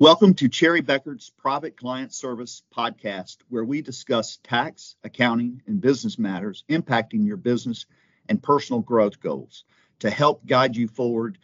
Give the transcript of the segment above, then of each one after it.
Welcome to Cherry Bekaert's Private Client Service podcast, where we discuss tax, accounting, and business matters impacting your business and personal growth goals to help guide you forward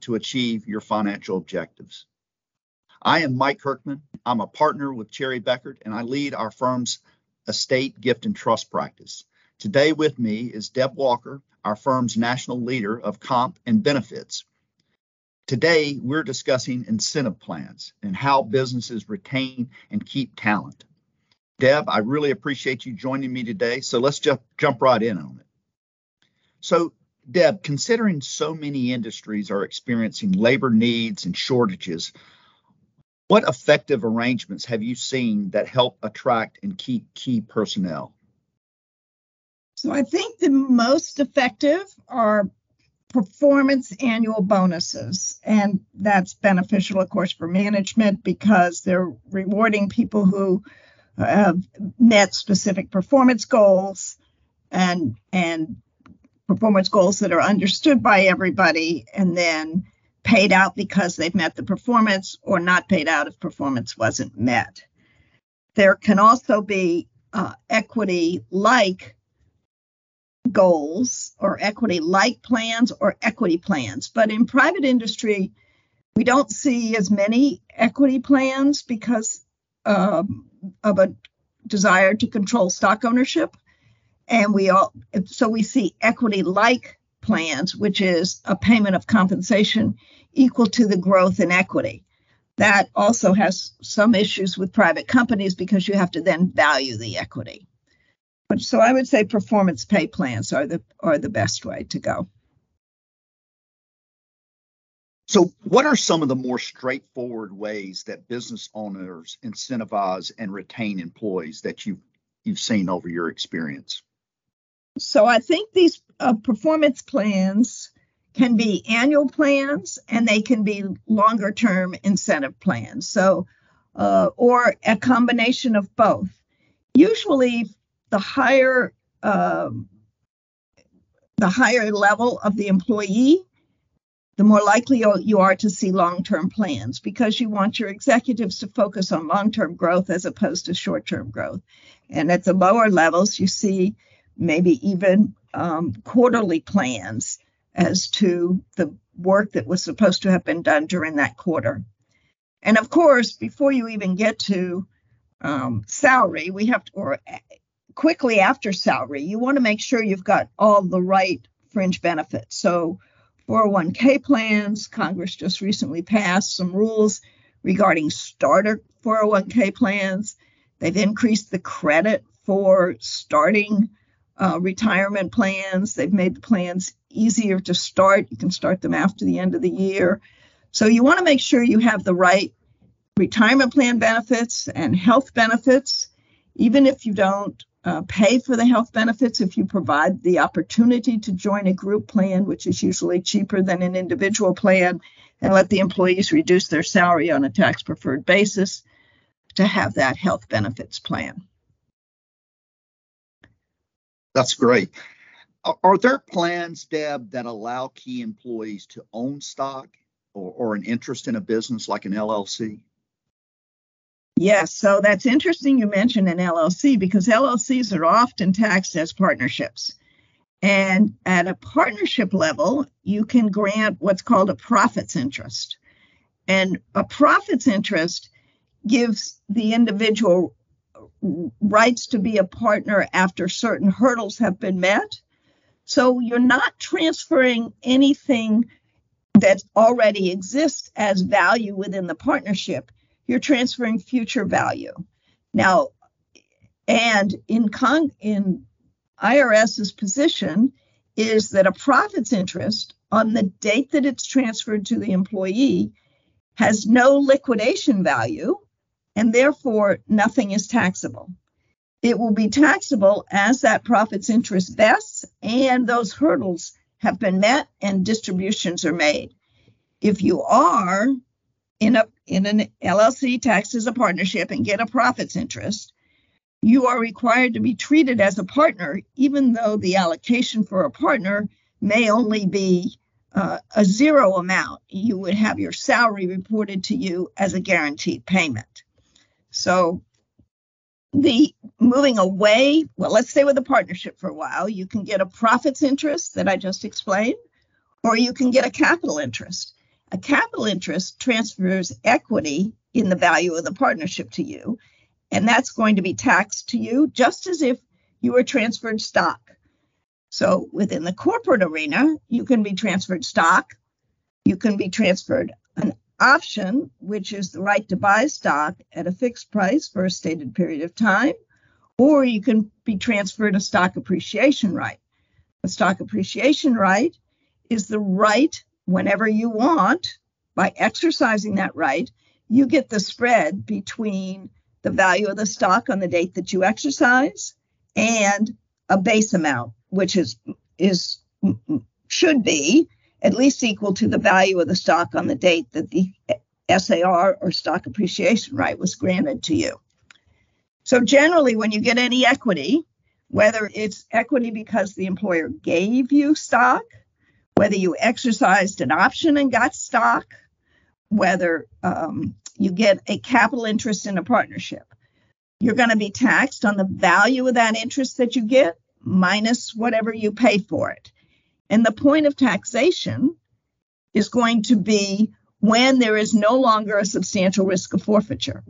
to achieve your financial objectives. I am Mike Kirkman. I'm a partner with Cherry Bekaert, and I lead our firm's estate, gift, and trust practice. Today with me is Deb Walker, our firm's national leader of comp and benefits. Today, we're discussing incentive plans and how businesses retain and keep talent. Deb, I really appreciate you joining me today. So let's just jump right in on it. So, Deb, considering so many industries are experiencing labor needs and shortages, what effective arrangements have you seen that help attract and keep key personnel? So I think the most effective are performance annual bonuses. And that's beneficial, of course, for management because they're rewarding people who have met specific performance goals and and performance goals that are understood by everybody and then paid out because they've met the performance or not paid out if performance wasn't met. There can also be uh, equity like goals or equity like plans or equity plans. But in private industry, we don't see as many equity plans because um, of a desire to control stock ownership. And we all, so we see equity like plans, which is a payment of compensation equal to the growth in equity. That also has some issues with private companies because you have to then value the equity. So I would say performance pay plans are the are the best way to go. So, what are some of the more straightforward ways that business owners incentivize and retain employees that you've you've seen over your experience? So, I think these uh, performance plans can be annual plans and they can be longer term incentive plans. So, uh, or a combination of both. Usually, the higher um, the higher level of the employee, the more likely you are to see long-term plans because you want your executives to focus on long-term growth as opposed to short-term growth. And at the lower levels, you see maybe even um, quarterly plans as to the work that was supposed to have been done during that quarter. And of course, before you even get to um, salary, we have to, or quickly after salary, you want to make sure you've got all the right fringe benefits. So 401k plans, Congress just recently passed some rules regarding starter 401k plans. They've increased the credit for starting uh, retirement plans. They've made the plans easier to start. You can start them after the end of the year. So you want to make sure you have the right retirement plan benefits and health benefits. Even if you don't uh, pay for the health benefits if you provide the opportunity to join a group plan, which is usually cheaper than an individual plan, and let the employees reduce their salary on a tax preferred basis to have that health benefits plan. That's great. Are there plans, Deb, that allow key employees to own stock or, or an interest in a business like an LLC? Yes, so that's interesting you mentioned an LLC because LLCs are often taxed as partnerships. And at a partnership level, you can grant what's called a profits interest. And a profits interest gives the individual rights to be a partner after certain hurdles have been met. So you're not transferring anything that already exists as value within the partnership you're transferring future value. Now, and in con- in IRS's position is that a profits interest on the date that it's transferred to the employee has no liquidation value and therefore nothing is taxable. It will be taxable as that profits interest vests and those hurdles have been met and distributions are made. If you are in a in an LLC taxed as a partnership and get a profits interest, you are required to be treated as a partner, even though the allocation for a partner may only be uh, a zero amount. You would have your salary reported to you as a guaranteed payment. So the moving away, well, let's stay with a partnership for a while. You can get a profits interest that I just explained, or you can get a capital interest. A capital interest transfers equity in the value of the partnership to you, and that's going to be taxed to you just as if you were transferred stock. So within the corporate arena, you can be transferred stock, you can be transferred an option, which is the right to buy stock at a fixed price for a stated period of time, or you can be transferred a stock appreciation right. A stock appreciation right is the right whenever you want, by exercising that right, you get the spread between the value of the stock on the date that you exercise and a base amount which is is should be at least equal to the value of the stock on the date that the SAR or stock appreciation right was granted to you. So generally when you get any equity, whether it's equity because the employer gave you stock, whether you exercised an option and got stock, whether um, you get a capital interest in a partnership, you're going to be taxed on the value of that interest that you get minus whatever you pay for it. And the point of taxation is going to be when there is no longer a substantial risk of forfeiture.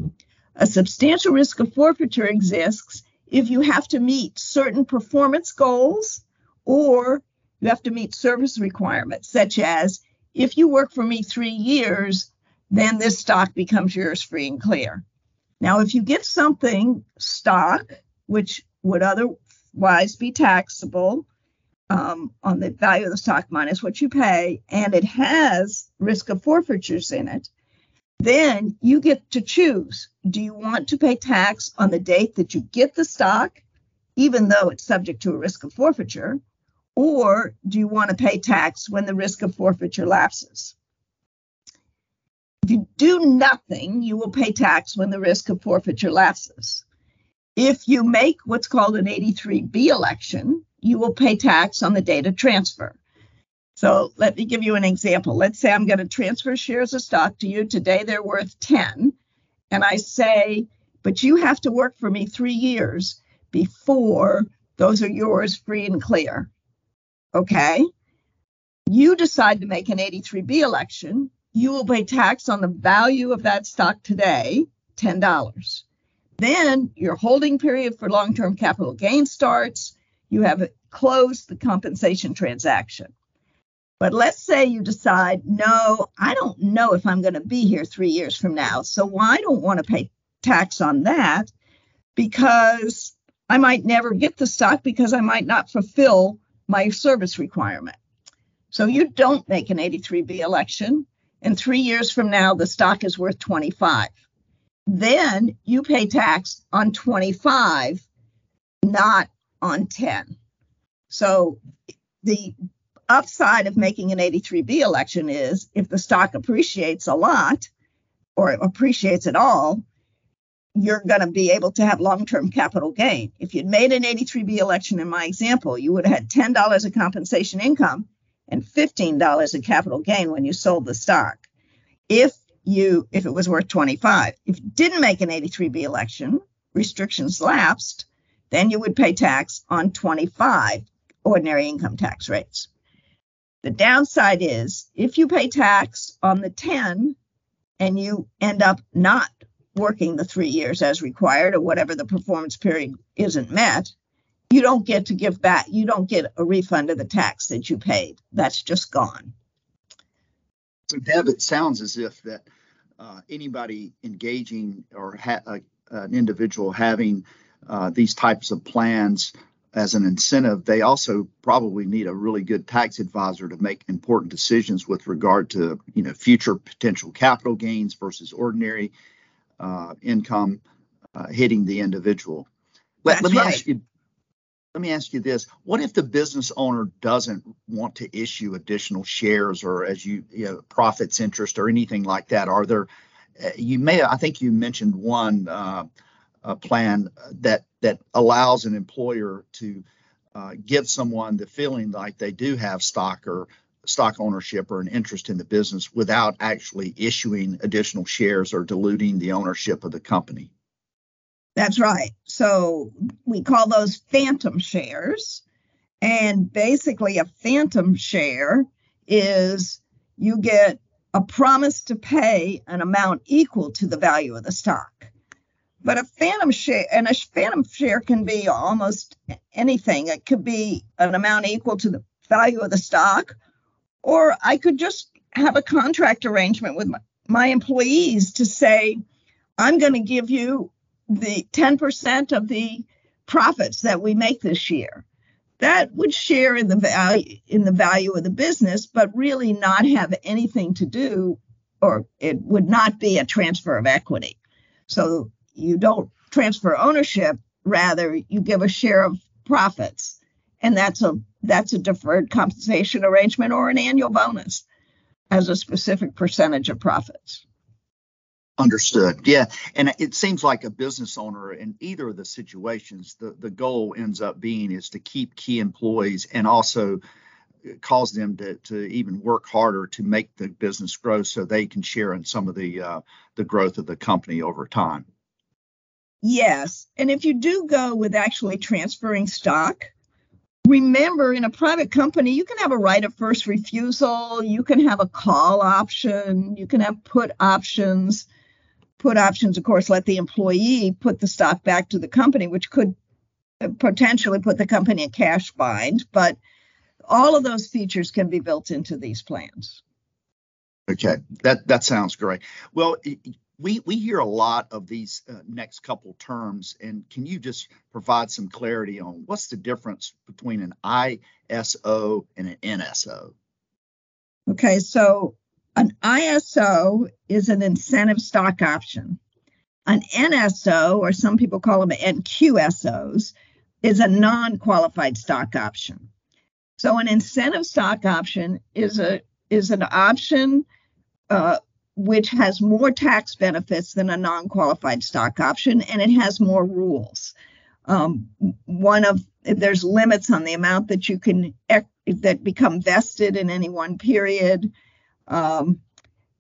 A substantial risk of forfeiture exists if you have to meet certain performance goals or you have to meet service requirements, such as if you work for me three years, then this stock becomes yours free and clear. Now, if you get something stock, which would otherwise be taxable um, on the value of the stock minus what you pay, and it has risk of forfeitures in it, then you get to choose. Do you want to pay tax on the date that you get the stock, even though it's subject to a risk of forfeiture, or do you want to pay tax when the risk of forfeiture lapses? If you do nothing, you will pay tax when the risk of forfeiture lapses. If you make what's called an 83B election, you will pay tax on the date of transfer. So let me give you an example. Let's say I'm going to transfer shares of stock to you. Today they're worth 10. And I say, but you have to work for me three years before those are yours free and clear. Okay. You decide to make an 83B election. You will pay tax on the value of that stock today, $10. Then your holding period for long term capital gain starts. You have closed the compensation transaction. But let's say you decide, no, I don't know if I'm going to be here three years from now. So I don't want to pay tax on that because I might never get the stock because I might not fulfill my service requirement. So you don't make an 83B election. And three years from now, the stock is worth 25 then you pay tax on 25, not on 10. So the upside of making an 83B election is if the stock appreciates a lot or appreciates at all, you're going to be able to have long term capital gain. If you'd made an 83B election in my example, you would have had $10 of compensation income and $15 of capital gain when you sold the stock. If you if it was worth 25. If you didn't make an 83B election, restrictions lapsed, then you would pay tax on 25 ordinary income tax rates. The downside is if you pay tax on the 10 and you end up not working the three years as required or whatever the performance period isn't met, you don't get to give back. You don't get a refund of the tax that you paid. That's just gone. So, Deb, it sounds as if that uh, anybody engaging or ha- uh, an individual having uh, these types of plans as an incentive, they also probably need a really good tax advisor to make important decisions with regard to you know future potential capital gains versus ordinary uh, income uh, hitting the individual. Let, let me right. ask you let me ask you this what if the business owner doesn't want to issue additional shares or as you, you know, profits interest or anything like that are there uh, you may i think you mentioned one uh, plan that that allows an employer to uh, give someone the feeling like they do have stock or stock ownership or an interest in the business without actually issuing additional shares or diluting the ownership of the company. That's right. So we call those phantom shares. And basically, a phantom share is you get a promise to pay an amount equal to the value of the stock. But a phantom share, and a phantom share can be almost anything. It could be an amount equal to the value of the stock, or I could just have a contract arrangement with my, my employees to say, I'm going to give you the 10% of the profits that we make this year. That would share in the value in the value of the business, but really not have anything to do, or it would not be a transfer of equity. So you don't transfer ownership, rather you give a share of profits. And that's a that's a deferred compensation arrangement or an annual bonus as a specific percentage of profits. Understood. Yeah. And it seems like a business owner in either of the situations, the, the goal ends up being is to keep key employees and also cause them to, to even work harder to make the business grow so they can share in some of the uh, the growth of the company over time. Yes. And if you do go with actually transferring stock, remember in a private company, you can have a right of first refusal, you can have a call option, you can have put options. Put options, of course, let the employee put the stock back to the company, which could potentially put the company in cash bind. But all of those features can be built into these plans. Okay, that that sounds great. Well, we we hear a lot of these uh, next couple terms, and can you just provide some clarity on what's the difference between an ISO and an NSO? Okay, so an ISO is an incentive stock option. An NSO, or some people call them NQSOs, is a non-qualified stock option. So an incentive stock option is a is an option uh, which has more tax benefits than a non-qualified stock option, and it has more rules. Um, one of there's limits on the amount that you can that become vested in any one period. Um,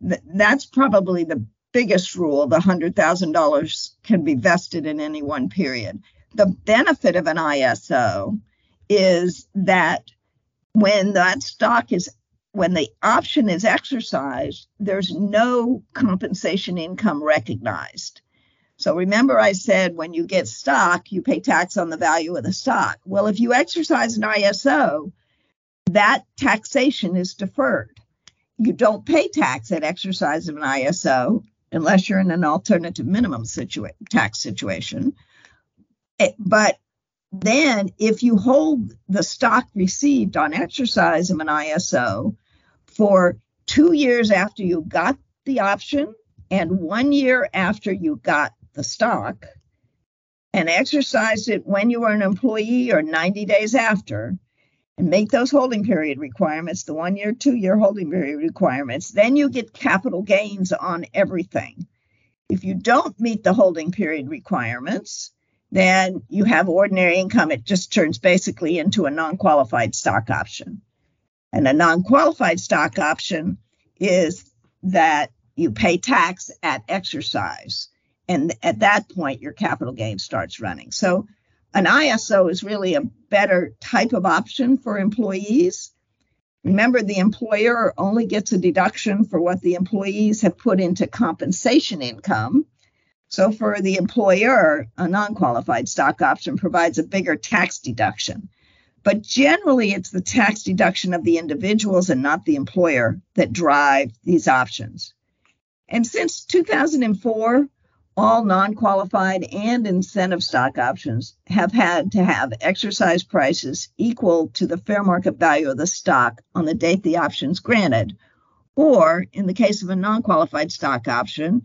th- that's probably the biggest rule. The hundred thousand dollars can be vested in any one period. The benefit of an ISO is that when that stock is when the option is exercised, there's no compensation income recognized. So remember, I said when you get stock, you pay tax on the value of the stock. Well, if you exercise an ISO, that taxation is deferred. You don't pay tax at exercise of an ISO unless you're in an alternative minimum situa- tax situation. It, but then, if you hold the stock received on exercise of an ISO for two years after you got the option and one year after you got the stock, and exercised it when you were an employee or 90 days after, and make those holding period requirements, the one year, two year holding period requirements, then you get capital gains on everything. If you don't meet the holding period requirements, then you have ordinary income. It just turns basically into a non qualified stock option. And a non qualified stock option is that you pay tax at exercise. And at that point, your capital gain starts running. So an ISO is really a better type of option for employees. Remember, the employer only gets a deduction for what the employees have put into compensation income. So for the employer, a non-qualified stock option provides a bigger tax deduction. But generally, it's the tax deduction of the individuals and not the employer that drive these options. And since 2004, all non qualified and incentive stock options have had to have exercise prices equal to the fair market value of the stock on the date the option is granted, or in the case of a non qualified stock option,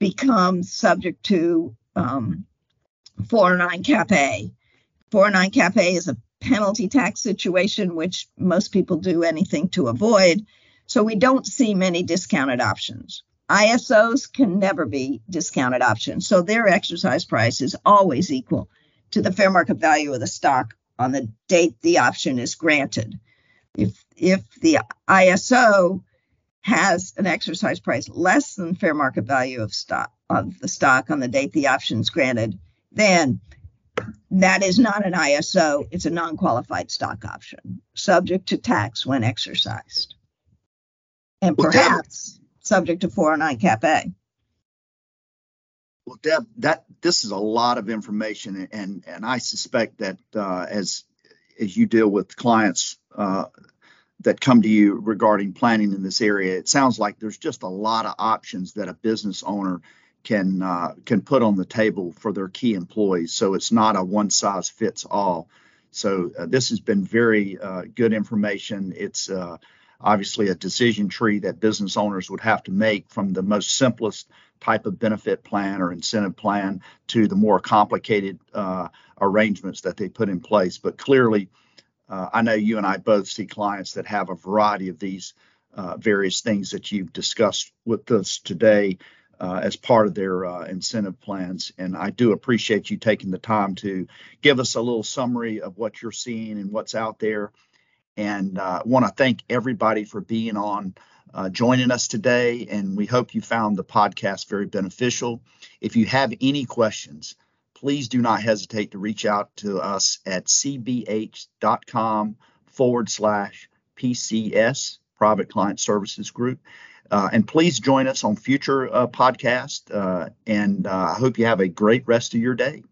become subject to um, 409 Cap A. 409 Cap A is a penalty tax situation, which most people do anything to avoid. So we don't see many discounted options. ISOs can never be discounted options. So their exercise price is always equal to the fair market value of the stock on the date the option is granted. If if the ISO has an exercise price less than fair market value of stock of the stock on the date the option is granted, then that is not an ISO, it's a non-qualified stock option, subject to tax when exercised. And Well, perhaps subject to 409 cap A. Well, Deb, that this is a lot of information, and and I suspect that uh, as as you deal with clients uh, that come to you regarding planning in this area, it sounds like there's just a lot of options that a business owner can uh, can put on the table for their key employees. So it's not a one size fits all. So uh, this has been very uh, good information. It's uh, obviously a decision tree that business owners would have to make from the most simplest type of benefit plan or incentive plan to the more complicated uh, arrangements that they put in place. But clearly, uh, I know you and I both see clients that have a variety of these uh, various things that you've discussed with us today uh, as part of their uh, incentive plans. And I do appreciate you taking the time to give us a little summary of what you're seeing and what's out there. And uh, want to thank everybody for being on uh, joining us today, and we hope you found the podcast very beneficial. If you have any questions, please do not hesitate to reach out to us at cbh.com forward slash PCS, Private Client Services Group. Uh, and please join us on future uh, podcasts. Uh, and uh, I hope you have a great rest of your day.